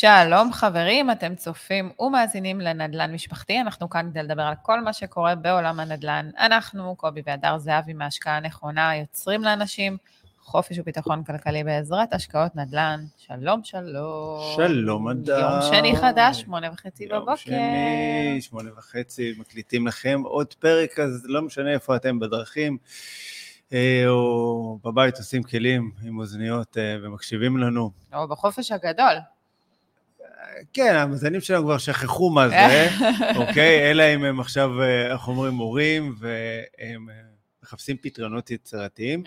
שלום חברים, אתם צופים ומאזינים לנדל"ן משפחתי, אנחנו כאן כדי לדבר על כל מה שקורה בעולם הנדל"ן. אנחנו, קובי והדר זהבי מההשקעה הנכונה, יוצרים לאנשים חופש וביטחון כלכלי בעזרת השקעות נדל"ן. שלום, שלום. שלום, אדר. יום שני חדש, שמונה וחצי בבוקר. יום שני, שמונה וחצי, מקליטים לכם עוד פרק, אז לא משנה איפה אתם בדרכים, אה, או בבית עושים כלים עם אוזניות אה, ומקשיבים לנו. או בחופש הגדול. כן, המאזינים שלנו כבר שכחו מה זה, אוקיי? אלא אם הם עכשיו, אה, איך אומרים, מורים, והם מחפשים פתרונות יצירתיים.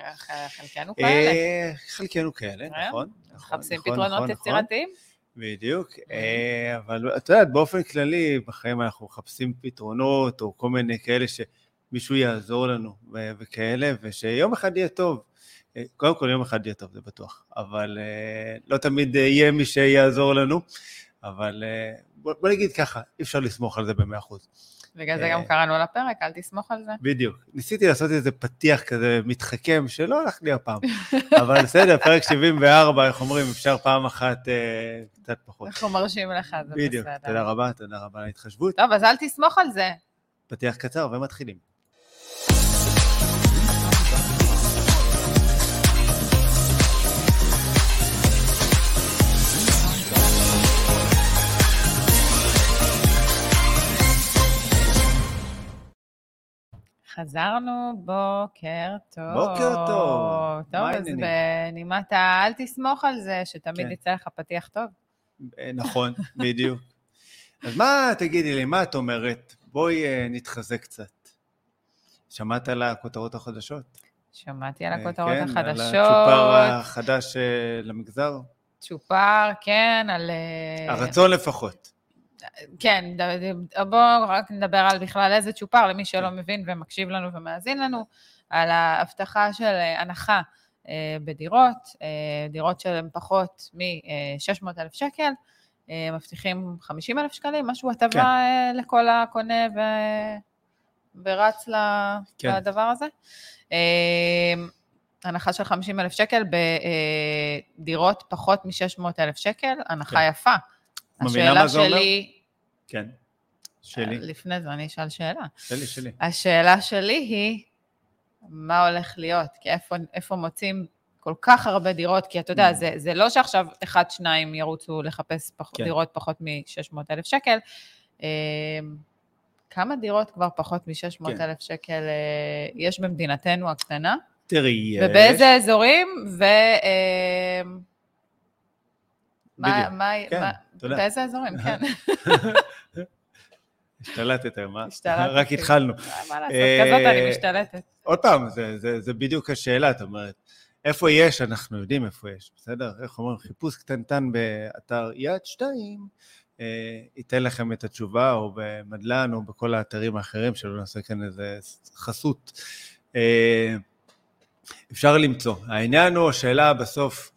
חלקנו כאלה. חלקנו כאלה, נכון. מחפשים נכון, פתרונות נכון, יצירתיים? בדיוק, אה, אבל את יודעת, באופן כללי, בחיים אנחנו מחפשים פתרונות, או כל מיני כאלה שמישהו יעזור לנו וכאלה, ושיום אחד יהיה טוב. אה, קודם כל, יום אחד יהיה טוב, זה בטוח, אבל אה, לא תמיד יהיה מי שיעזור לנו, אבל בוא, בוא נגיד ככה, אי אפשר לסמוך על זה במאה אחוז. בגלל זה גם קראנו לפרק, אל תסמוך על זה. בדיוק. ניסיתי לעשות איזה פתיח כזה מתחכם, שלא הלך לי הפעם. אבל בסדר, פרק 74, איך אומרים, אפשר פעם אחת אה, קצת פחות. אנחנו מרשים לך, זה בסדר. בדיוק, תודה רבה, תודה רבה על ההתחשבות. טוב, אז אל תסמוך על זה. פתיח קצר ומתחילים. חזרנו, בוקר טוב. בוקר טוב. טוב, אז בנימת ה... אל תסמוך על זה, שתמיד כן. יצא לך פתיח טוב. אה, נכון, בדיוק. אז מה, תגידי לי, מה את אומרת? בואי אה, נתחזק קצת. שמעת על הכותרות החדשות? שמעתי על אה, הכותרות כן, החדשות. על הצ'ופר החדש למגזר? צ'ופר, כן, על... הרצון לפחות. כן, בואו רק נדבר על בכלל איזה צ'ופר, למי שלא מבין ומקשיב לנו ומאזין לנו, על ההבטחה של הנחה אה, בדירות, אה, דירות שהן פחות מ-600,000 שקל, אה, מבטיחים 50,000 שקלים, משהו הטבה כן. לכל הקונה ו... ורץ כן. לדבר הזה. הנחה של 50,000 שקל בדירות פחות מ-600,000 שקל, הנחה כן. יפה. אומר? שלי, כן, שלי. לפני זה אני אשאל שאלה. שלי, שלי. השאלה שלי היא, מה הולך להיות? כי איפה, איפה מוצאים כל כך הרבה דירות? כי אתה יודע, Mm. זה, זה לא שעכשיו אחד, שניים ירוצו לחפש פח, כן. דירות פחות מ-600,000 שקל. אה, כמה דירות כבר פחות מ-600,000 כן. שקל אה, יש במדינתנו הקטנה? תראי, יש. ובאיזה אזורים? ו... אה, מה. מה, כן, מה. באיזה אזורים, כן. השתלטת, מה? השתלטתי. רק התחלנו. מה לעשות, אה, כזאת אני משתלטת. עוד פעם, זה בדיוק השאלה, את אומרת, איפה יש, אנחנו יודעים איפה יש, בסדר? איך אומרים, חיפוש קטנטן באתר יד שתיים, אה, ייתן לכם את התשובה, או במדלן, או בכל האתרים האחרים, שלא נעשה כאן איזה חסות. אה, אפשר למצוא. העניין הוא, השאלה בסוף,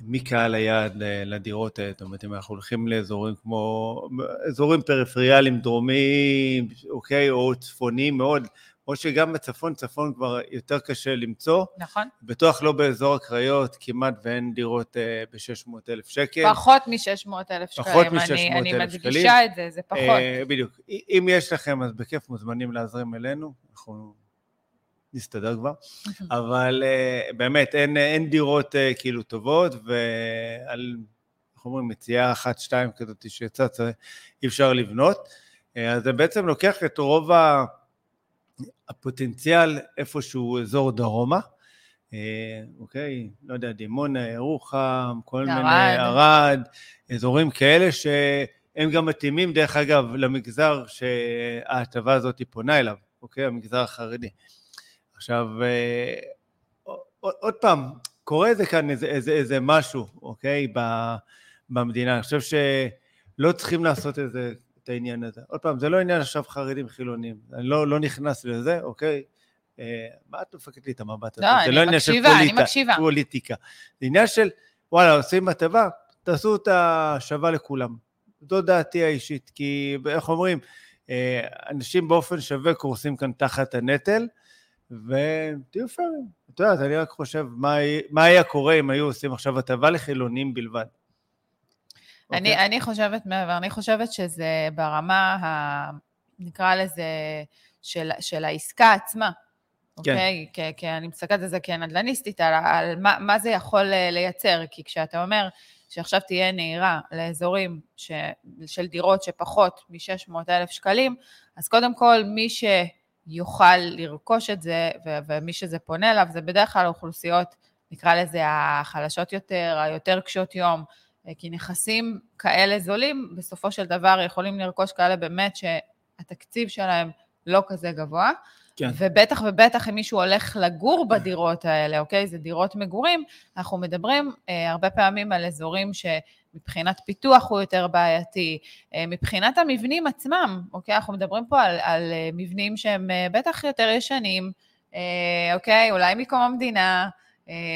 מי קהל היעד לדירות האלה? זאת אומרת, אם אנחנו הולכים לאזורים כמו, אזורים פריפריאליים דרומיים, אוקיי, או צפוניים מאוד, או שגם בצפון, צפון כבר יותר קשה למצוא, נכון? בטוח לא באזור הקריות, כמעט ואין דירות ב-600 אלף שקל. פחות מ-600 אלף שקלים. פחות אני- מ-600,000 אני שקלים. מדגישה את זה, זה פחות. אה, בדיוק. אם יש לכם, אז בכיף מוזמנים להזרים אלינו, אנחנו נסתדר כבר, אבל אה, באמת, אין, אין דירות אה, כאילו טובות, ועל, איך אומרים, מציאה אחת, שתיים כזאת שיצאה, אי אפשר לבנות. אה, אז זה בעצם לוקח את רוב הפוטנציאל איפשהו אזור דרומה. אוקיי, לא יודע, דימונה, ירוחם, כל ערד. מיני, ערד, אזורים כאלה שהם גם מתאימים, דרך אגב, למגזר שההטבה הזאת פונה אליו, אוקיי? המגזר החרדי. עכשיו, אה, עוד, פעם, קורה איזה כאן איזה, איזה, איזה משהו, אוקיי, במדינה. אני חושב שלא צריכים לעשות איזה, את העניין הזה. עוד פעם, זה לא עניין עכשיו חרדים חילונים, אני לא, לא נכנס לזה, אוקיי? אה, מה את דופקת לי את המבט הזה? לא, זה אני לא עניין של פוליטה. פוליטיקה. זה עניין של, וואלה, עושים הטבה, תעשו אותה שווה לכולם. זו דעתי האישית, כי איך אומרים, אה, אנשים באופן שווה קורסים כאן תחת הנטל, ותהיו פיירים. את יודעת, אני רק חושב, מה, מה היה קורה אם היו עושים עכשיו הטבה לחילונים בלבד? אני, אוקיי? אני חושבת מעבר, אני חושבת שזה ברמה, ה, נקרא לזה, של, של העסקה עצמה, כן. אוקיי? כי, כי אני מסתכלת על זה כנדל"ניסטית, על, על מה, מה זה יכול אה, לייצר, כי כשאתה אומר שעכשיו תהיה נהירה לאזורים ש, של דירות שפחות מ-600,000 שקלים, אז קודם כל, מי שיוכל לרכוש את זה, ו- ומי שזה פונה אליו, זה בדרך כלל אוכלוסיות, נקרא לזה החלשות יותר, היותר קשות יום, כי נכסים כאלה זולים, בסופו של דבר יכולים לרכוש כאלה באמת שהתקציב שלהם לא כזה גבוה. כן. ובטח ובטח אם מישהו הולך לגור בדירות האלה, אוקיי? זה דירות מגורים, אנחנו מדברים אה, הרבה פעמים על אזורים שמבחינת פיתוח הוא יותר בעייתי, אה, מבחינת המבנים עצמם, אוקיי? אנחנו מדברים פה על, על אה, מבנים שהם אה, בטח יותר ישנים, אוקיי? אולי מקום המדינה,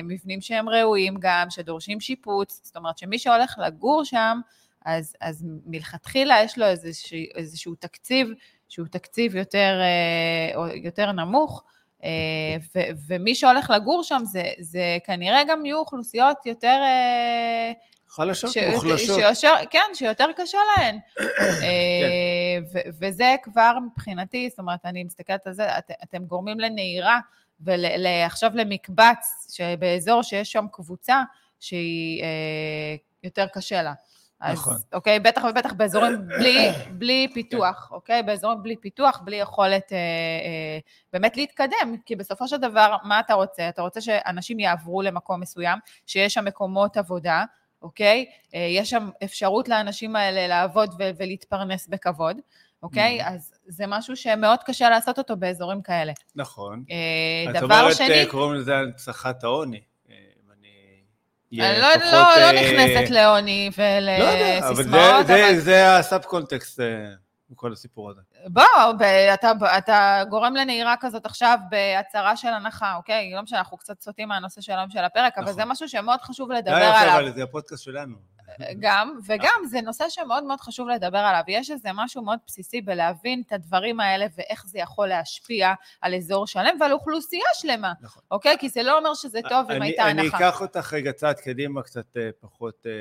מבנים שהם ראויים גם, שדורשים שיפוץ, זאת אומרת שמי שהולך לגור שם, אז, אז מלכתחילה יש לו איזשהו, איזשהו תקציב שהוא תקציב יותר, יותר נמוך, ו, ומי שהולך לגור שם זה, זה כנראה גם יהיו אוכלוסיות יותר... חלשות, ש- מוחלשות. שיותר, כן, שיותר קשה להן. אה, ו- וזה כבר מבחינתי, זאת אומרת, אני מסתכלת על זה, את, אתם גורמים לנהירה, ועכשיו למקבץ, שבאזור שיש שם קבוצה שהיא אה, יותר קשה לה. אז, נכון. אוקיי, בטח ובטח באזורים בלי, בלי פיתוח, אוקיי? באזורים בלי פיתוח, בלי יכולת אה, אה, באמת להתקדם, כי בסופו של דבר, מה אתה רוצה? אתה רוצה שאנשים יעברו למקום מסוים, שיש שם מקומות עבודה, אוקיי? אה, יש שם אפשרות לאנשים האלה לעבוד ו- ולהתפרנס בכבוד, אוקיי? Mhm. אז זה משהו שמאוד קשה לעשות אותו באזורים כאלה. נכון. אה, את דבר אומרת, שני, אה, קוראים לזה הנצחת העוני. אה, אני לא, פחות, לא, לא אה, נכנסת לעוני לא יודע, אבל זה- ולסיסמאות, זה- אבל זה הסאב קונטקסט בכל הסיפור הזה. בוא, אתה, אתה גורם לנהירה כזאת עכשיו בהצהרה של הנחה, אוקיי? לא משנה, אנחנו קצת סוטים מהנושא של היום של הפרק, אבל נכון. זה משהו שמאוד חשוב לדבר לא יפה, עליו. אבל זה הפודקאסט שלנו. גם, וגם זה נושא שמאוד מאוד חשוב לדבר עליו. יש איזה משהו מאוד בסיסי בלהבין את הדברים האלה ואיך זה יכול להשפיע על אזור שלם ועל אוכלוסייה שלמה, נכון. אוקיי? כי זה לא אומר שזה טוב אם אני- הייתה אני הנחה. אקח אותך רגע צעד קדימה, קצת אה, פחות, אה,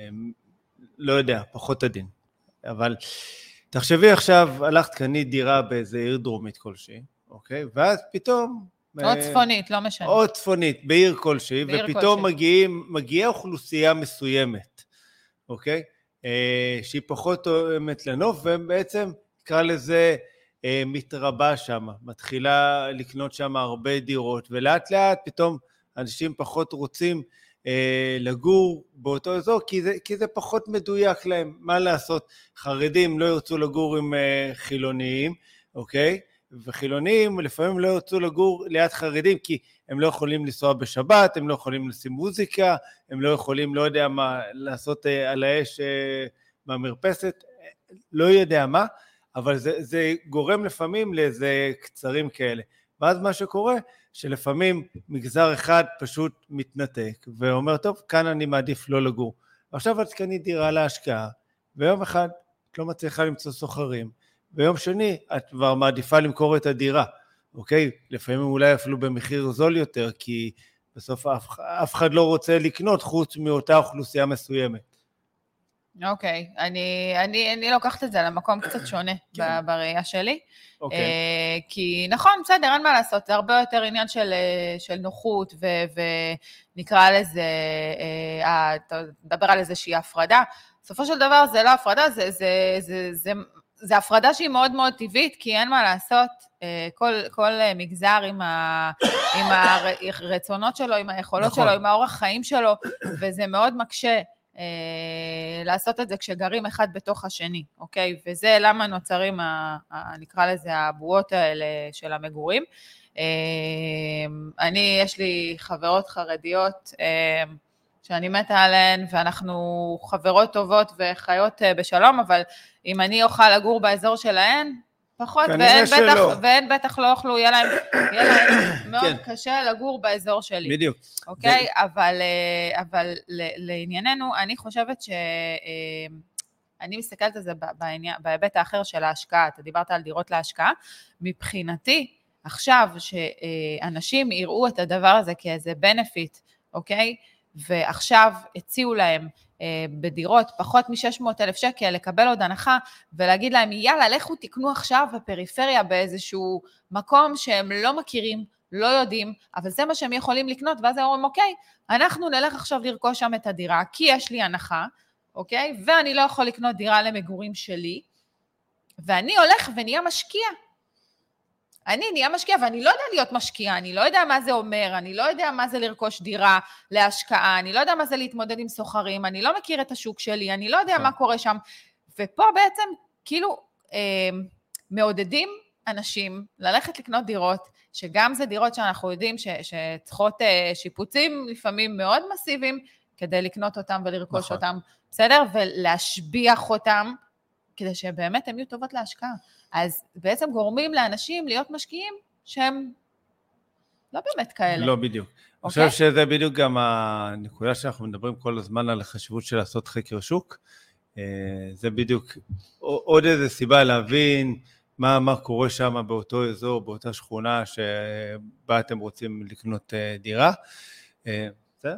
אה, לא יודע, פחות עדין. אבל תחשבי עכשיו, הלכת קנית דירה באיזה עיר דרומית כלשהי, אוקיי? ואז פתאום... או אה, צפונית, לא משנה. או צפונית, בעיר כלשהי, בעיר ופתאום כלשהי. מגיעים, מגיעה אוכלוסייה מסוימת, אוקיי? אה, שהיא פחות תואמת לנוף, ובעצם, נקרא לזה, אה, מתרבה שם, מתחילה לקנות שם הרבה דירות, ולאט לאט פתאום אנשים פחות רוצים לגור באותו אזור, כי זה, כי זה פחות מדויק להם, מה לעשות? חרדים לא ירצו לגור עם אה, חילוניים, אוקיי? וחילונים לפעמים לא ירצו לגור ליד חרדים, כי הם לא יכולים לנסוע בשבת, הם לא יכולים לשים מוזיקה, הם לא יכולים, לא יודע מה, לעשות אה, על האש אה, במרפסת, אה, לא יודע מה, אבל זה, זה גורם לפעמים לאיזה קצרים כאלה. ואז מה שקורה, שלפעמים מגזר אחד פשוט מתנתק, ואומר, טוב, כאן אני מעדיף לא לגור. עכשיו את קנית דירה להשקעה, ויום אחד את לא מצליחה למצוא סוחרים, ויום שני את כבר מעדיפה למכור את הדירה, אוקיי? לפעמים אולי אפילו במחיר זול יותר, כי בסוף אף, אף אחד לא רוצה לקנות חוץ מאותה אוכלוסייה מסוימת. אוקיי, אני, אני, אני לוקחת את זה למקום קצת שונה כן. בראייה שלי. אוקיי, אה, כי נכון, בסדר, אין מה לעשות, זה הרבה יותר עניין של, אה, של נוחות, ו, ונקרא לזה, אה, אתה מדבר על איזושהי הפרדה. בסופו של דבר זה לא הפרדה, זה, זה, זה, זה, זה הפרדה שהיא מאוד מאוד טבעית, כי אין מה לעשות, כל, כל מגזר עם, ה, עם הרצונות שלו, עם היכולות נכון. שלו, עם האורח חיים שלו, וזה מאוד מקשה. אה, לעשות את זה כשגרים אחד בתוך השני, אוקיי? וזה למה נוצרים, ה, ה, נקרא לזה, הבועות האלה של המגורים. אה, אני, יש לי חברות חרדיות אה, שאני מתה עליהן, ואנחנו חברות טובות וחיות אה, בשלום, אבל אם אני אוכל לגור באזור שלהן, פחות, שלא. בטח, והן בטח לא יוכלו, יהיה להם, יהיה להם מאוד כן. קשה לגור באזור שלי. בדיוק. אוקיי? אבל, אה, אבל לענייננו, אני חושבת ש... אה, אני מסתכלת על זה בעניין, בהיבט האחר של ההשקעה. אתה דיברת על דירות להשקעה. מבחינתי, עכשיו שאנשים יראו את הדבר הזה כאיזה benefit, אוקיי? ועכשיו הציעו להם, בדירות פחות מ-600 אלף שקל, לקבל עוד הנחה ולהגיד להם, יאללה, לכו תקנו עכשיו בפריפריה באיזשהו מקום שהם לא מכירים, לא יודעים, אבל זה מה שהם יכולים לקנות, ואז הם אומרים, אוקיי, אנחנו נלך עכשיו לרכוש שם את הדירה, כי יש לי הנחה, אוקיי? ואני לא יכול לקנות דירה למגורים שלי, ואני הולך ונהיה משקיע. אני נהיה משקיע, ואני לא יודע להיות משקיע, אני לא יודע מה זה אומר, אני לא יודע מה זה לרכוש דירה להשקעה, אני לא יודע מה זה להתמודד עם סוחרים, אני לא מכיר את השוק שלי, אני לא יודע נכון. מה קורה שם. ופה בעצם, כאילו, אה, מעודדים אנשים ללכת לקנות דירות, שגם זה דירות שאנחנו יודעים ש, שצריכות אה, שיפוצים לפעמים מאוד מסיביים, כדי לקנות אותם ולרכוש נכון. אותם, בסדר? ולהשביח אותם, כדי שבאמת הן יהיו טובות להשקעה. אז בעצם גורמים לאנשים להיות משקיעים שהם לא באמת כאלה. לא בדיוק. אני אוקיי? חושב שזה בדיוק גם הנקודה שאנחנו מדברים כל הזמן על החשיבות של לעשות חקר שוק. אה, זה בדיוק עוד איזו סיבה להבין מה, מה קורה שם באותו אזור, באותה שכונה שבה אתם רוצים לקנות אה, דירה. אה, בסדר?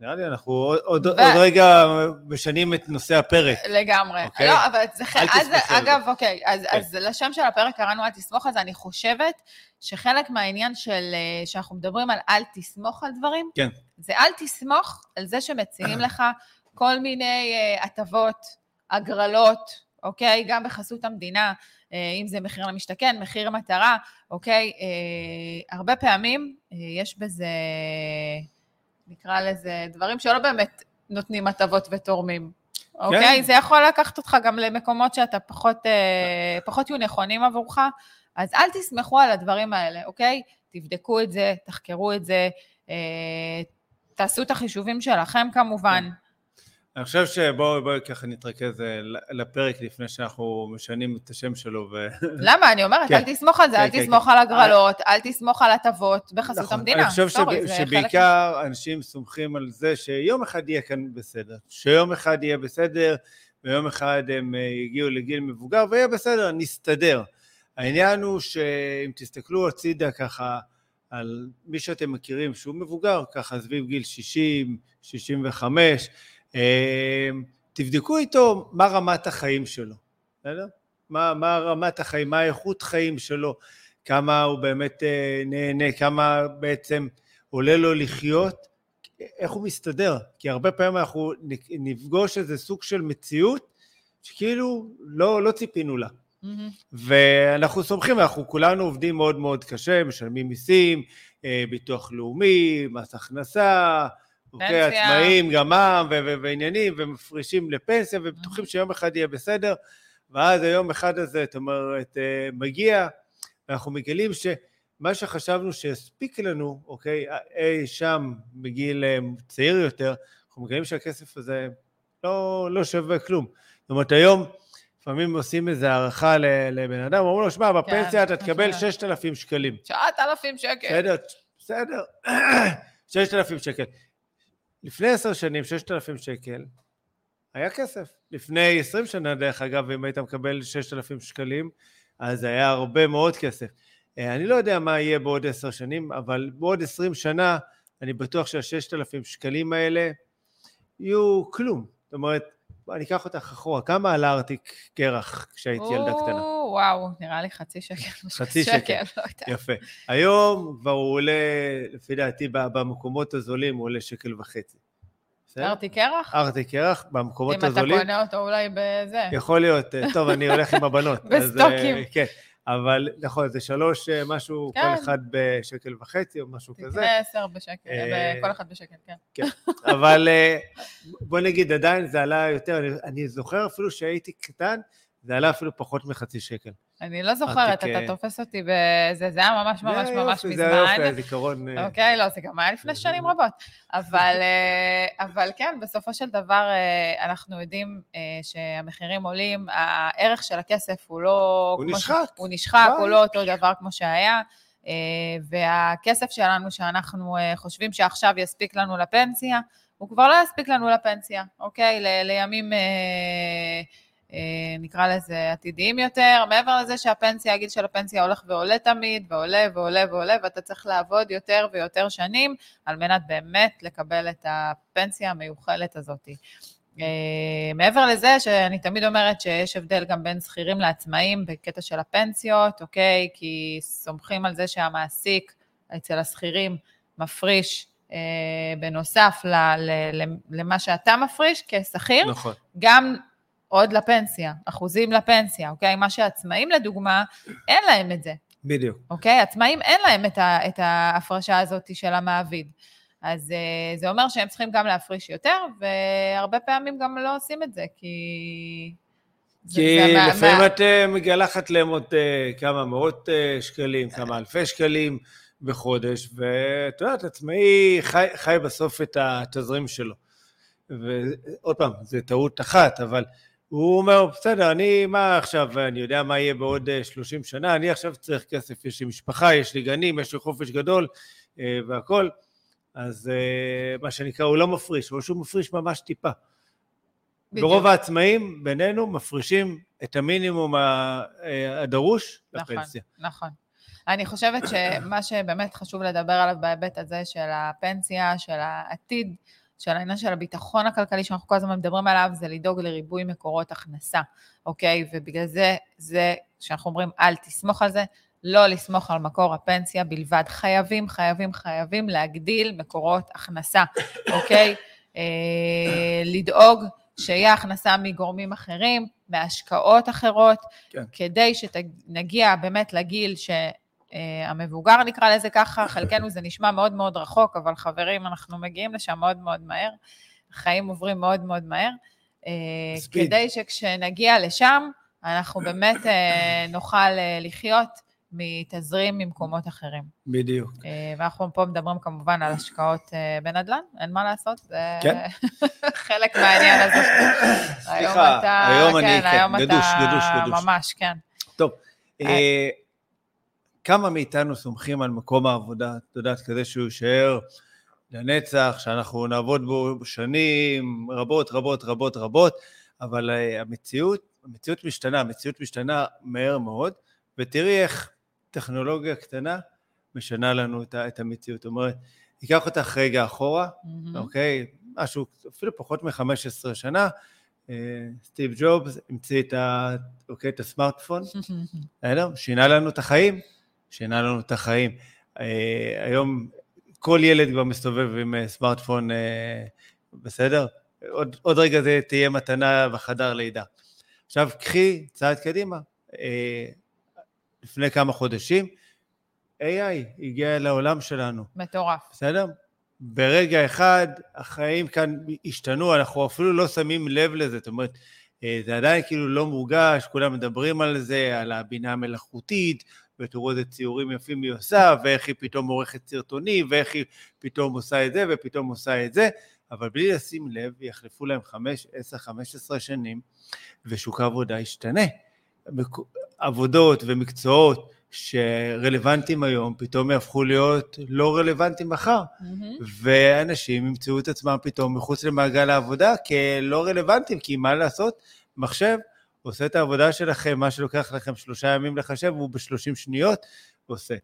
נראה לי אנחנו עוד, עוד, ו- עוד רגע משנים את נושא הפרק. לגמרי. אוקיי? לא, אבל זה... אל אז, אגב, אוקיי, אז, כן. אז לשם של הפרק קראנו אל תסמוך על זה, אני חושבת שחלק מהעניין של, אה, שאנחנו מדברים על אל תסמוך על דברים, כן. זה אל תסמוך על זה שמציעים לך כל מיני אה, הטבות, הגרלות, אוקיי? גם בחסות המדינה, אה, אם זה מחיר למשתכן, מחיר מטרה, אוקיי? הרבה פעמים יש בזה, נקרא לזה, דברים שלא באמת נותנים הטבות ותורמים. אוקיי? זה יכול לקחת אותך גם למקומות שאתה פחות, אה, פחות יהיו נכונים עבורך, אז אל תסמכו על הדברים האלה, אוקיי? תבדקו את זה, תחקרו את זה, אה, תעשו את החישובים שלכם כמובן. אני חושב שבואו בואו ככה נתרכז אה, לפרק לפני שאנחנו משנים את השם שלו. ו... למה? אני אומרת, כן. אל תסמוך על זה, כן, אל כן, תסמוך כן. על הגרלות, אל תסמוך על הטבות בחסות נכון. המדינה. אני חושב סורי, שב- זה חלק שבעיקר אנשים סומכים על זה שיום אחד יהיה כאן בסדר. שיום אחד יהיה בסדר, ויום אחד הם אה, יגיעו לגיל מבוגר, ויהיה בסדר, נסתדר. העניין הוא שאם תסתכלו הצידה ככה על מי שאתם מכירים שהוא מבוגר, ככה סביב גיל 60, 65, אה, תבדקו איתו מה רמת החיים שלו, בסדר? מה, מה רמת החיים, מה האיכות חיים שלו, כמה הוא באמת אה, נהנה, כמה בעצם עולה לו לחיות, איך הוא מסתדר. כי הרבה פעמים אנחנו נפגוש איזה סוג של מציאות שכאילו לא, לא ציפינו לה. מהמם. ואנחנו סומכים, אנחנו כולנו עובדים מאוד מאוד קשה, משלמים מיסים, אה, ביטוח לאומי, מס הכנסה, אוקיי. עצמאים, גם מע"מ ועניינים, ומפרישים לפנסיה, ובטוחים שיום אחד יהיה בסדר, ואז היום אחד הזה, זאת אומרת, אה, מגיע, ואנחנו מגלים שמה שחשבנו שהספיק לנו, אוקיי, אי שם בגיל אה, צעיר יותר, אנחנו מגלים שהכסף הזה לא, לא שווה כלום. זאת אומרת, היום לפעמים עושים איזו הערכה לבן אדם, אומרים לו, שמע, בפנסיה אתה תקבל נכון. 6,000 שקלים. 9,000 שקל. בסדר, בסדר, 6,000 שקל. לפני עשר שנים, 6,000 שקל, היה כסף. לפני 20 שנה, דרך אגב, אם היית מקבל 6,000 שקלים, אז היה הרבה מאוד כסף. אה, אני לא יודע מה יהיה בעוד עשר שנים, אבל בעוד 20 שנה, אני בטוח שה-6,000 שקלים האלה יהיו כלום. זאת אומרת, אני אקח אותך אחורה, כמה עלה ארטיק קרח כשהייתי ילדה קטנה? או, וואו, נראה לי חצי שקל. חצי שקל. לא יודעת. יפה. היום כבר הוא עולה, לפי דעתי, במקומות הזולים הוא עולה שקל וחצי. ארתי קרח? ארטיק קרח, במקומות אם אתה הזולים. קונה אותו אולי בזה. יכול להיות, טוב, אני הולך עם הבנות. אז, אה, בסטוקים. כן, אבל נכון, זה שלוש אה, משהו, כן. כל אחד בשקל וחצי או משהו כזה. תקנה עשר בשקל, אה, כל אחד בשקל, כן. אבל אה, בוא נגיד, עדיין זה עלה יותר, אני, אני זוכר אפילו שהייתי קטן, זה עלה אפילו פחות מחצי שקל. אני לא זוכרת, אתה תופס אותי בזה, זה היה ממש ממש ממש יופי, זה היה יופי, מזמן. הזיכרון. אה, אוקיי, לא, זה גם היה לפני שנים רבות. אבל, אה, אבל כן, בסופו של דבר אה, אנחנו יודעים שהמחירים עולים, הערך של הכסף הוא לא... הוא נשחק. הוא נשחק, הוא. לא אותו דבר כמו שהיה. והכסף שלנו, שאנחנו חושבים שעכשיו יספיק לנו לפנסיה, הוא כבר לא יספיק לנו לפנסיה, אוקיי? לימים, נקרא לזה, עתידיים יותר, מעבר לזה שהפנסיה, הגיל של הפנסיה הולך ועולה תמיד, ועולה ועולה ועולה, ואתה צריך לעבוד יותר ויותר שנים על מנת באמת לקבל את הפנסיה המיוחלת הזאת. אה, מעבר לזה שאני תמיד אומרת שיש הבדל גם בין שכירים לעצמאים בקטע של הפנסיות, אוקיי? כי סומכים על זה שהמעסיק אצל השכירים מפריש אה, בנוסף ל, ל, ל, למה שאתה מפריש כשכיר, נכון. גם עוד לפנסיה, אחוזים לפנסיה, אוקיי? מה שעצמאים לדוגמה, אין להם את זה, בדיוק. אוקיי? עצמאים אין להם את, ה, את ההפרשה הזאת של המעביד. אז uh, זה אומר שהם צריכים גם להפריש יותר, והרבה פעמים גם לא עושים את זה, כי... כי זה, זה לפעמים מה... את uh, מגלחת להם עוד uh, כמה מאות שקלים, כמה אלפי שקלים בחודש, ואת יודעת, עצמאי חי, חי בסוף את התזרים שלו. ועוד פעם, זו טעות אחת, אבל הוא אומר, בסדר, אני, מה עכשיו, אני יודע מה יהיה בעוד 30 שנה, אני עכשיו צריך כסף, יש לי משפחה, יש לי גנים, יש לי חופש גדול והכול. אז uh, מה שנקרא, הוא לא מפריש, או שהוא מפריש ממש טיפה. בדיוק. ברוב העצמאים בינינו מפרישים את המינימום אה, הדרוש נכון, לפנסיה. נכון. אני חושבת שמה שבאמת חשוב לדבר עליו בהיבט הזה של הפנסיה, של העתיד, של העניין של הביטחון הכלכלי שאנחנו כל הזמן מדברים עליו, זה לדאוג לריבוי מקורות הכנסה, אוקיי? ובגלל זה, זה שאנחנו אומרים אל תסמוך על זה, לא לסמוך על מקור הפנסיה בלבד. חייבים, חייבים, חייבים להגדיל מקורות הכנסה, אוקיי? אה, לדאוג שיהיה הכנסה מגורמים אחרים, מהשקעות אחרות, כן. כדי שנגיע באמת לגיל שהמבוגר נקרא לזה ככה, חלקנו זה נשמע מאוד מאוד רחוק, אבל חברים, אנחנו מגיעים לשם מאוד מאוד מהר, החיים עוברים מאוד מאוד מהר, אה, ספיד. כדי שכשנגיע לשם, אנחנו באמת אה, נוכל לחיות מתזרים ממקומות אחרים. בדיוק. אה, ואנחנו פה מדברים כמובן על השקעות אה, בנדל"ן, אין מה לעשות, זה כן. חלק מהעניין הזה. סליחה, היום אני, כן, כן, גדוש, גדוש, גדוש. ממש, כן. טוב, אה, כמה מאיתנו סומכים על מקום העבודה, את יודעת, כדי שהוא יישאר לנצח, שאנחנו נעבוד בו שנים רבות, רבות, רבות, רבות, אבל המציאות, המציאות משתנה, המציאות משתנה מהר מאוד, ותראי איך טכנולוגיה קטנה משנה לנו את, המציאות. זאת אומרת, אקח אותך רגע אחורה, mm-hmm. אוקיי? משהו, אפילו פחות מ-15 שנה, אה, סטיב ג'ובס המציא את, ה, אוקיי, את הסמארטפון? שינה לנו את החיים, שינה לנו את החיים. אה, היום כל ילד כבר מסתובב עם אה, סמארטפון, בסדר? עוד, עוד רגע זה תהיה מתנה בחדר לידה. עכשיו קחי צעד קדימה, לפני כמה חודשים, AI הגיע לעולם שלנו. מטורף. בסדר? ברגע אחד החיים כאן השתנו, אנחנו אפילו לא שמים לב לזה, זאת אומרת, אה, זה עדיין כאילו לא מורגש, כולם מדברים על זה, על הבינה המלאכותית, ותראו איזה ציורים יפים היא עושה, ואיך היא פתאום עורכת סרטונים, ואיך היא פתאום עושה את זה, ופתאום עושה את זה, אבל בלי לשים לב, יחלפו להם 5, 10, 15 שנים, ושוק העבודה ישתנה. עבודות ומקצועות שרלוונטיים היום, פתאום יהפכו להיות לא רלוונטיים מחר. Mm-hmm. ואנשים ימצאו את עצמם פתאום מחוץ למעגל העבודה כלא רלוונטיים, כי מה לעשות? מחשב עושה את העבודה שלכם, מה שלוקח לכם שלושה ימים לחשב, הוא בשלושים שניות עושה.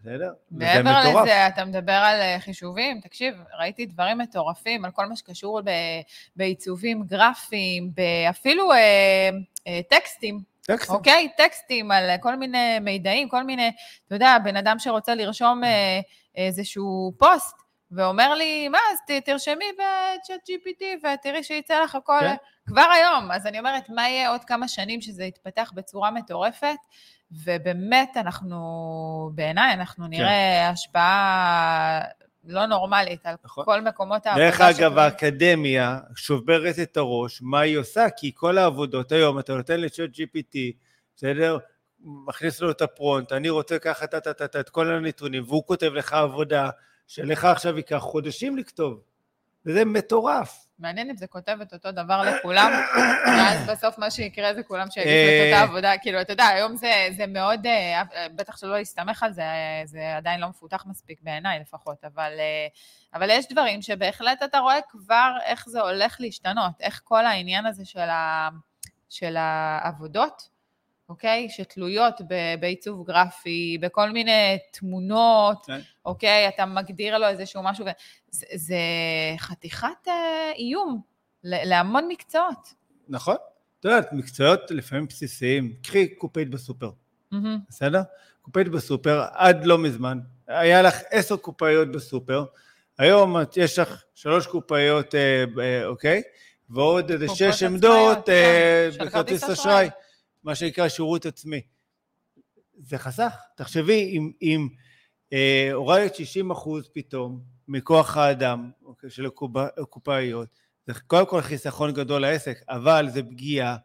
בסדר? מעבר לזה, אתה מדבר על אה, חישובים, תקשיב, ראיתי דברים מטורפים על כל מה שקשור בעיצובים גרפיים, אפילו אה, אה, טקסטים, טקסטים. אוקיי? טקסטים על כל מיני מידעים, כל מיני, אתה יודע, בן אדם שרוצה לרשום אה, איזשהו פוסט, ואומר לי, מה, אז תרשמי ב-chat GPT ותראי שיצא לך הכל כן. כבר היום. אז אני אומרת, מה יהיה עוד כמה שנים שזה יתפתח בצורה מטורפת? ובאמת, אנחנו, בעיניי, אנחנו כן. נראה כן. השפעה לא נורמלית על נכון. כל מקומות העבודה. דרך אגב. האקדמיה שוברת את הראש, מה היא עושה? כי כל העבודות היום, אתה נותן לצ'אט GPT, בסדר? מכניס לו את הפרונט, אני רוצה ככה את כל הנתונים, והוא כותב לך עבודה שלך עכשיו ייקח חודשים לכתוב. וזה מטורף. מעניין אם זה כותב את אותו דבר לכולם, ואז בסוף מה שיקרה זה כולם שיגידו את אותה אה. עבודה. כאילו, אתה יודע, היום זה, זה מאוד, אה, בטח שלא להסתמך על זה, זה עדיין לא מפותח מספיק בעיניי לפחות, אבל, אה, אבל יש דברים שבהחלט אתה רואה כבר איך זה הולך להשתנות, איך כל העניין הזה של, ה, של העבודות, אוקיי? שתלויות בעיצוב גרפי, בכל מיני תמונות, כן. אוקיי? אתה מגדיר לו איזשהו משהו, זה, זה חתיכת אה, איום, להמון מקצועות. נכון? את יודעת, מקצועות לפעמים בסיסיים, קחי קופאית בסופר, מהמם. בסדר? קופאית בסופר, עד לא מזמן, היה לך עשר קופאיות בסופר, היום יש לך שלוש קופאיות, אה, אה, אוקיי? ועוד איזה שש עמדות כן, אה, של בכרטיס כרטיס אשראי, אשראי. מה שנקרא שירות עצמי. זה חסך. תחשבי, אם, אם אה, הורדת 60 אחוז פתאום מכוח האדם אוקיי, של הקופ- הקופאיות, זה קודם כל חיסכון גדול לעסק, אבל זה פגיעה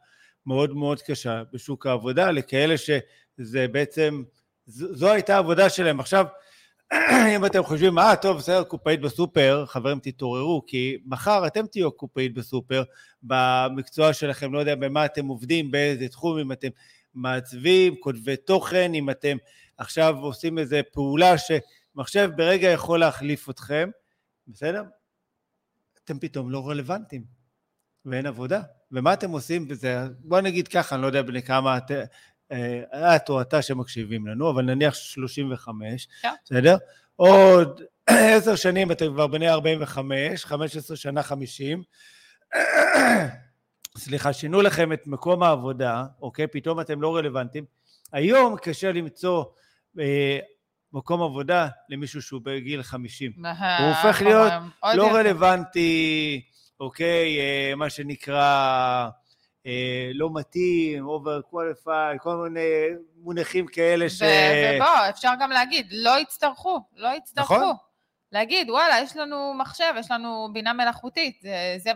מאוד מאוד קשה בשוק העבודה לכאלה שזה בעצם, זו, זו הייתה העבודה שלהם. עכשיו, אם אתם חושבים, אה, טוב, בסדר, קופאית בסופר, חברים, תתעוררו, כי מחר אתם תהיו קופאית בסופר במקצוע שלכם, לא יודע במה אתם עובדים, באיזה תחום, אם אתם מעצבים, כותבי תוכן, אם אתם עכשיו עושים איזו פעולה שמחשב ברגע יכול להחליף אתכם, בסדר? אתם פתאום לא רלוונטיים, ואין עבודה. ומה אתם עושים בזה? בוא נגיד ככה, אני לא יודע בני כמה את, אה, את או אתה שמקשיבים לנו, אבל נניח 35, כן. בסדר? עוד עשר שנים אתם כבר בני 45, 15 שנה 50. סליחה, שינו לכם את מקום העבודה, אוקיי? פתאום אתם לא רלוונטיים. היום קשה למצוא אה, מקום עבודה למישהו שהוא בגיל 50. הוא הופך להיות לא. רלוונטי, אוקיי, אה, מה שנקרא לא מתאים, over qualified, כל מיני מונחים כאלה ש... ובוא, אפשר גם להגיד, לא יצטרכו, לא יצטרכו. נכון. להגיד, וואלה, יש לנו מחשב, יש לנו בינה מלאכותית, זה, זה,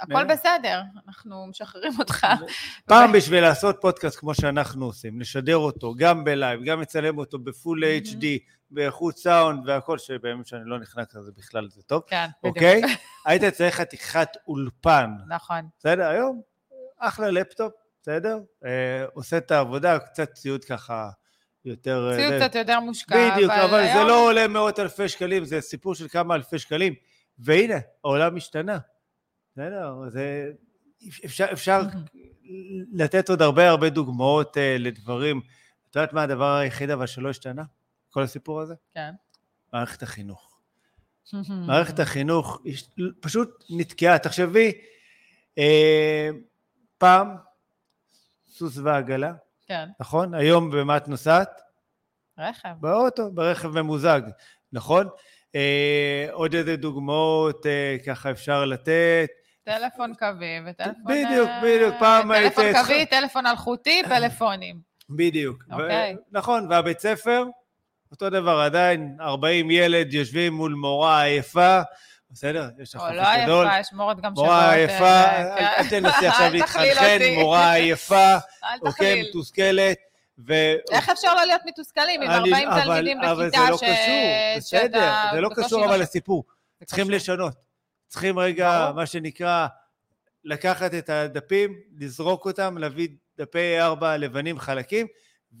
הכל. בסדר, אנחנו משחררים אותך. פעם בשביל לעשות פודקאסט כמו שאנחנו עושים, לשדר אותו גם בלייב, גם לצלם אותו ב full HD, באיכות סאונד והכל, שבימים שאני לא נכנס לזה בכלל זה טוב, כן, בדיוק. אוקיי? היית צריך חתיכת אולפן, נכון. בסדר? היום, אחלה לפטופ, בסדר? אה, עושה את העבודה, קצת ציוד ככה יותר... אה, ציוד זה- קצת יותר מושקע, בדיוק, אבל זה היום- לא עולה מאות אלפי שקלים, זה סיפור של כמה אלפי שקלים. והנה, העולם השתנה. בסדר, זה... אפשר, אפשר לתת עוד הרבה הרבה דוגמאות uh, לדברים. את יודעת מה הדבר היחיד אבל שלא השתנה? כל הסיפור הזה? כן. מערכת החינוך. מערכת החינוך פשוט נתקעה. תחשבי, אה, פעם סוס ועגלה, כן, נכון? היום במה את נוסעת? רכב. באוטו, ברכב ממוזג, נכון? אה, עוד איזה דוגמאות אה, ככה אפשר לתת. טלפון קווי וטלפון... בדיוק, אה, בדיוק, פעם היית טלפון קווי, טלפון אלחוטי, פלאפונים. בדיוק. אוקיי. ו- נכון, והבית ספר, אותו דבר עדיין, 40 ילד יושבים מול מורה עייפה, בסדר? יש לך או חופש לא גדול. עייפה, יש מורות גם מורה אה, עייפה, כן. אל תנסי עכשיו להתחנחן. מורה עייפה, אל אוקיי, תכליל. מתוסכלת, ו... איך אפשר לא להיות מתוסכלים עם אני- 40 אבל- תלמידים אבל בכיתה זה לא ש- קשור, בסדר, זה לא קשור אבל? לסיפור. צריכים. לשנות. צריכים רגע. מה שנקרא, לקחת את הדפים, לזרוק אותם, להביא דפי A4 לבנים חלקים,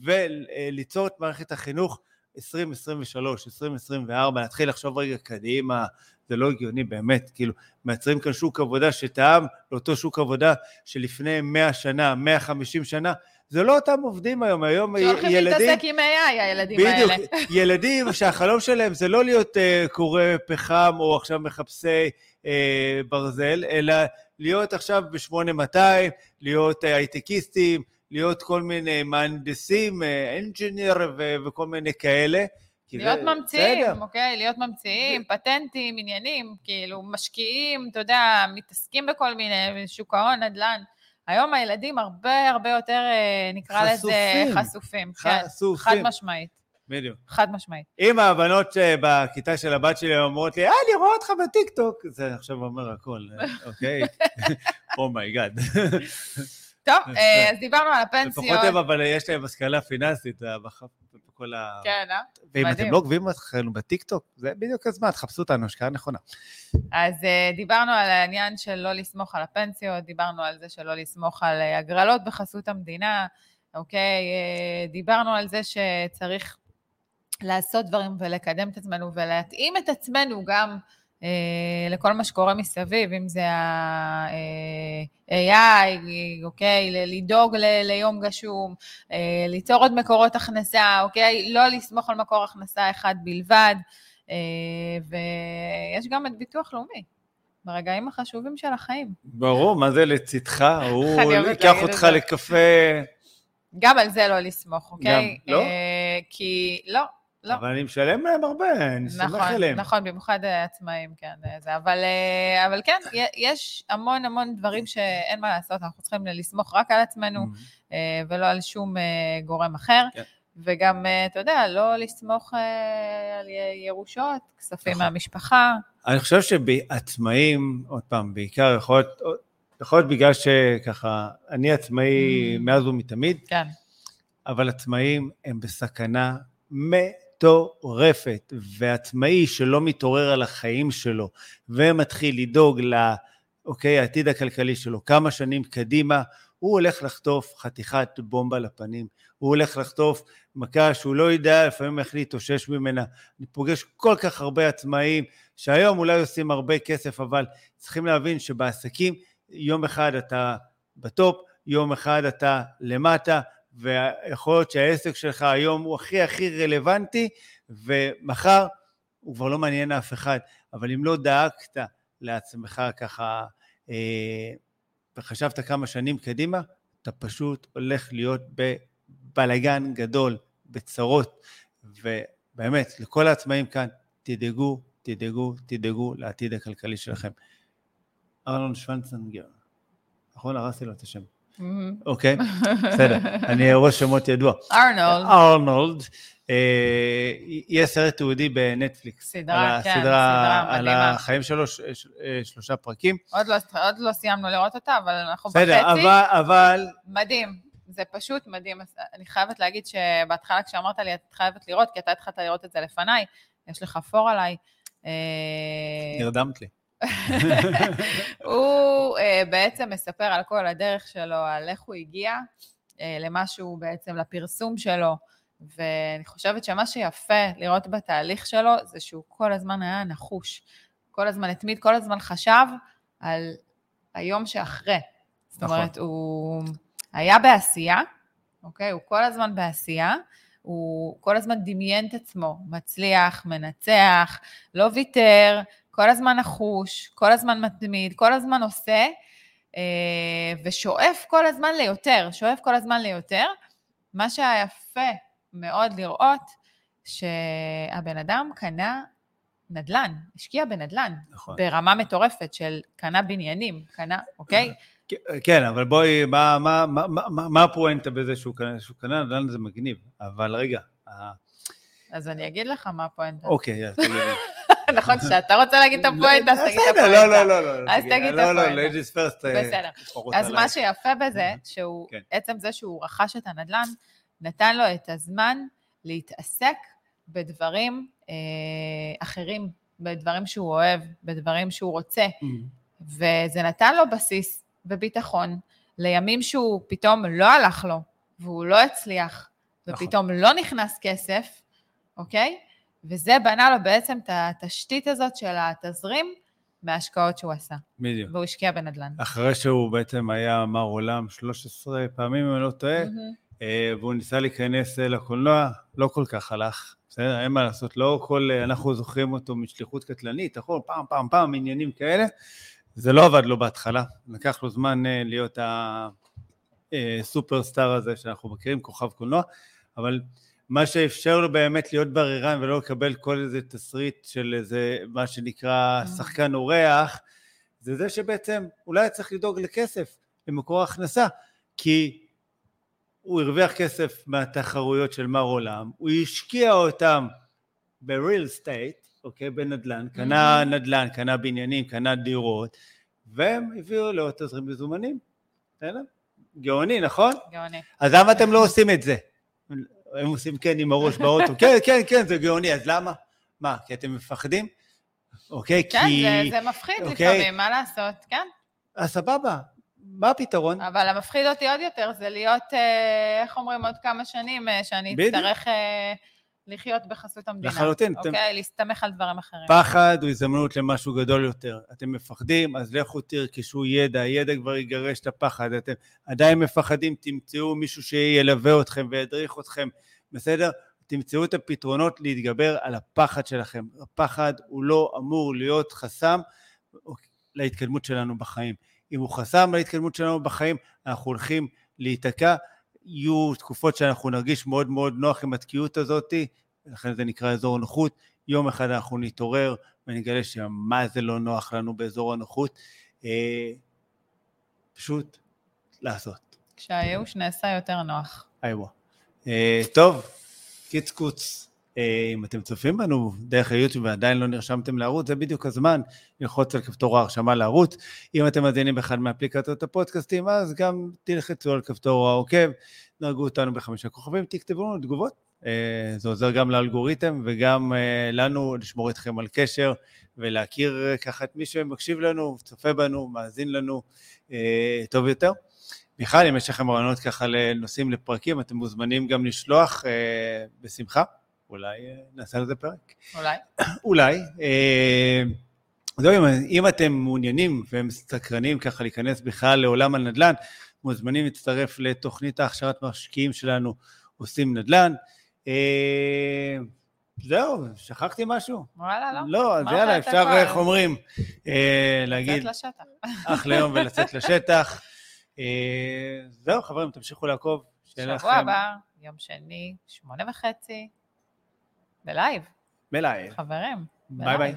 וליצור את מערכת החינוך 2023, 2024, להתחיל לחשוב רגע קדימה, זה לא הגיוני באמת, כאילו, מייצרים כאן שוק עבודה שטעם לאותו שוק עבודה שלפני 100 שנה, 150 שנה, זה לא אותם עובדים היום, היום שהולכים ילדים... להתעסק עם AI, הילדים בדיוק, האלה. ילדים שהחלום שלהם זה לא להיות uh, קורא פחם או עכשיו מחפשי uh, ברזל, אלא להיות עכשיו ב-8200, להיות אה, הייטקיסטים, להיות כל מיני מהנדסים, engineer וכל מיני כאלה. זה- להיות בסדר. ממציאים, אוקיי? להיות ממציאים, פטנטים, עניינים, כאילו, משקיעים, אתה יודע, מתעסקים בכל מיני, שוק ההון, נדל"ן. היום הילדים הרבה הרבה יותר, אה, נקרא לזה, חשופים. חשופים. כן, חשופים. חד משמעית, בדיי. חד משמעית. אם הבנות שבכיתה של הבת שלי אומרות לי, אה, אני רואה אותך בטיקטוק, זה עכשיו אומר הכל, אה, אוקיי? Oh my god. טוב, אה, אז דיברנו על הפנסיות. לפחות הם, אבל יש להם השכלה פיננסית אה, בכל ה... כן, אה? ואם מדהים. אתם לא עוקבים אחרינו בטיקטוק, זה בדיוק הזמן, תחפשו אותנו, השקעה נכונה. אז אה, דיברנו על העניין של לא לסמוך על הפנסיות, דיברנו על זה שלא לסמוך על אה, הגרלות בחסות המדינה, אוקיי? אה, דיברנו על זה שצריך לעשות דברים ולקדם את עצמנו ולהתאים את עצמנו גם לכל מה שקורה מסביב, אם זה ה-AI, אוקיי? ל- לדאוג ל- ליום גשום, uh, ליצור עוד מקורות הכנסה, אוקיי? לא לסמוך על מקור הכנסה אחד בלבד. אה, ויש גם את ביטוח לאומי. ברגעים החשובים של החיים. ברור, מה זה לצדך? הוא ייקח אותך. לקפה... גם על זה לא לסמוך, אוקיי? גם לא? אה, כי לא, לא. אבל אני משלם להם הרבה, אני סומך נכון, עליהם. נכון, במיוחד אה, עצמאים, כן, אה, זה, אבל, אה, אבל כן, יש המון המון דברים שאין מה לעשות, אנחנו צריכים לסמוך רק על עצמנו, Mm. אה, ולא על שום גורם אחר. כן. וגם, אתה יודע, לא לסמוך על ירושות, כספים נכון. מהמשפחה. אני חושב שבעצמאים, עוד פעם, בעיקר יכול להיות, יכול להיות בגלל שככה, אני עצמאי Mm. מאז ומתמיד, כן, אבל עצמאים הם בסכנה מטורפת, ועצמאי שלא מתעורר על החיים שלו ומתחיל לדאוג ל... אוקיי, הכלכלי שלו כמה שנים קדימה, הוא הולך לחטוף חתיכת בומבה לפנים, הוא הולך לחטוף מכה שהוא לא יודע לפעמים איך להתאושש ממנה. אני פוגש כל כך הרבה עצמאים שהיום אולי עושים הרבה כסף, אבל צריכים להבין שבעסקים יום אחד אתה בטופ, יום אחד אתה למטה, ויכול להיות שהעסק שלך היום הוא הכי הכי רלוונטי, ומחר הוא כבר לא מעניין אף אחד. אבל אם לא דאגת לעצמך ככה, אה, וחשבת כמה שנים קדימה, אתה פשוט הולך להיות בבלגן גדול, בצרות. ובאמת, לכל העצמאים כאן, תדאגו, תדאגו, תדאגו לעתיד הכלכלי שלכם. ארנון שוונצנגר, נכון? הרסתי לו את השם. אוקיי, בסדר. אני ראש שמות ידוע. ארנולד, ארנולד, אה, יש סרט תיעודי בנטפליקס. סדרה, על כן, סדרה על מדהימה. החיים שלו, אה, שלושה פרקים. עוד לא, עוד לא סיימנו לראות אותה, אבל אנחנו בסדר, בחצי. אבל, אבל, מדהים, זה פשוט מדהים. אני חייבת להגיד שבהתחלה כשאמרת לי, את חייבת לראות, כי אתה התחלת לראות את זה לפניי, יש לך פור עליי. אה, נרדמת לי. הוא אה, בעצם מספר על כל הדרך שלו, על איך הוא הגיע אה, למה שהוא בעצם, לפרסום שלו. ואני חושבת שמה שיפה לראות בתהליך שלו, זה שהוא כל הזמן היה נחוש. כל הזמן התמיד, כל הזמן חשב על היום שאחרי. זאת נכון. אומרת, הוא היה בעשייה, אוקיי? הוא כל הזמן בעשייה, הוא כל הזמן דמיין את עצמו, מצליח, מנצח, לא ויתר, כל הזמן נחוש, כל הזמן מתמיד, כל הזמן עושה, אה, ושואף כל הזמן ליותר, שואף כל הזמן ליותר. מה שהיה יפה מאוד לראות, שהבן אדם קנה נדל"ן, השקיע בנדל"ן, נכון. ברמה מטורפת של קנה בניינים, קנה, אוקיי? כן, אבל בואי, מה- מה- מה- מה- מה הפואנטה בזה שהוא קנה, שהוא קנה נדל"ן זה מגניב, אבל רגע, אז אני אגיד לך מה הפואנטה. אוקיי, יאללה, תגידי. נכון, כשאתה רוצה להגיד את הפואנטה, אז תגיד את בסדר, הפואנטה. לא, לא, לא, לא. אז תגיד את לא, לא, הפואנטה. ladies first. אה, בסדר. אז. מה שיפה בזה, שהוא, כן. עצם זה שהוא רכש את הנדל"ן, נתן לו את הזמן להתעסק בדברים אה, אחרים, בדברים שהוא אוהב, בדברים שהוא רוצה. וזה נתן לו בסיס וביטחון לימים שהוא פתאום לא הלך לו, והוא לא הצליח, נכון. ופתאום לא נכנס כסף, אוקיי? וזה בנה לו בעצם את התשתית הזאת של התזרים מההשקעות שהוא עשה, בדיוק. והוא השקיע בנדל"ן. אחרי שהוא בעצם היה מר עולם 13 פעמים, אם אני לא טועה. אה, והוא ניסה להיכנס אה, לקולנוע, לא כל כך הלך. בסדר, אין מה לעשות, לא כל, אה, אנחנו זוכרים אותו משליחות קטלנית, נכון? פעם, פעם, פעם, עניינים כאלה. זה לא עבד לו בהתחלה, לקח לו זמן להיות הסופרסטאר הזה שאנחנו מכירים, כוכב קולנוע, אבל מה שאפשר לו באמת להיות בררן ולא לקבל כל איזה תסריט של איזה, מה שנקרא שחקן אורח, זה זה שבעצם אולי צריך לדאוג לכסף, למקור הכנסה, כי הוא הרוויח כסף מהתחרויות של מר עולם, הוא השקיע אותם ב-real estate, אוקיי, בנדל"ן, קנה. נדל"ן, קנה בניינים, קנה דירות, והם הביאו לו תזרים מזומנים. בסדר? גאוני, נכון? גאוני. אז למה אתם לא עושים את זה? הם עושים כן עם הראש באוטו, כן, כן, כן, זה גאוני, אז למה? מה, כי אתם מפחדים? אוקיי, כן, כי... זה, זה מפחיד אוקיי. לפעמים, מה לעשות, כן. אז סבבה, מה הפתרון? אבל המפחיד אותי עוד יותר זה להיות, אה, איך אומרים, עוד כמה שנים, אה, שאני בדיוק. אצטרך אה, לחיות בחסות המדינה. לחלוטין, אתם- אוקיי? להסתמך על דברים אחרים. פחד הוא הזדמנות למשהו גדול יותר. אתם מפחדים, אז לכו תרכשו ידע, ידע כבר יגרש את הפחד. אתם עדיין מפחדים, תמצאו מישהו שילווה אתכם וידריך אתכם, בסדר? תמצאו את הפתרונות להתגבר על הפחד שלכם. הפחד הוא לא אמור להיות חסם, להתקדמות שלנו בחיים. אם הוא חסם להתקדמות שלנו בחיים, אנחנו הולכים להיתקע. יהיו תקופות שאנחנו נרגיש מאוד מאוד נוח עם התקיעות הזאת, לכן זה נקרא אזור נוחות. יום אחד אנחנו נתעורר ונגלה שמה זה לא נוח לנו באזור הנוחות. אה, פשוט לעשות. כשהייאוש נעשה יותר נוח. אה, טוב, קיץ קוץ. אה, אם אתם צופים בנו דרך היוטיוב ועדיין לא נרשמתם לערוץ, זה בדיוק הזמן ללחוץ על כפתור ההרשמה לערוץ. אם אתם מאזינים באחד מאפליקציות הפודקאסטים, אז גם תלחצו על כפתור העוקב, נהגו אותנו בחמישה כוכבים, תכתבו לנו תגובות. אה, זה עוזר גם לאלגוריתם וגם אה, לנו לשמור איתכם על קשר ולהכיר ככה את מי שמקשיב לנו, צופה בנו, מאזין לנו טוב יותר. מיכל, אם יש לכם רעיונות ככה לנושאים לפרקים, אתם מוזמנים גם לשלוח בשמחה. אולי אה, נעשה על זה פרק. אולי. אולי. אה, זהו, אם אתם מעוניינים ומסתקרנים ככה להיכנס בכלל לעולם הנדל"ן, מוזמנים להצטרף לתוכנית ההכשרת משקיעים שלנו, עושים נדל"ן. אה, זהו, שכחתי משהו? וואלה, לא. לא, אז יאללה, אפשר, איך אומרים, להגיד... לצאת לשטח. אחלה יום ולצאת לשטח. זהו, חברים, תמשיכו לעקוב. שבוע הבא, יום שני, שמונה וחצי. בלייב. בלייב. חברים. ביי ביי.